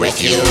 with, you.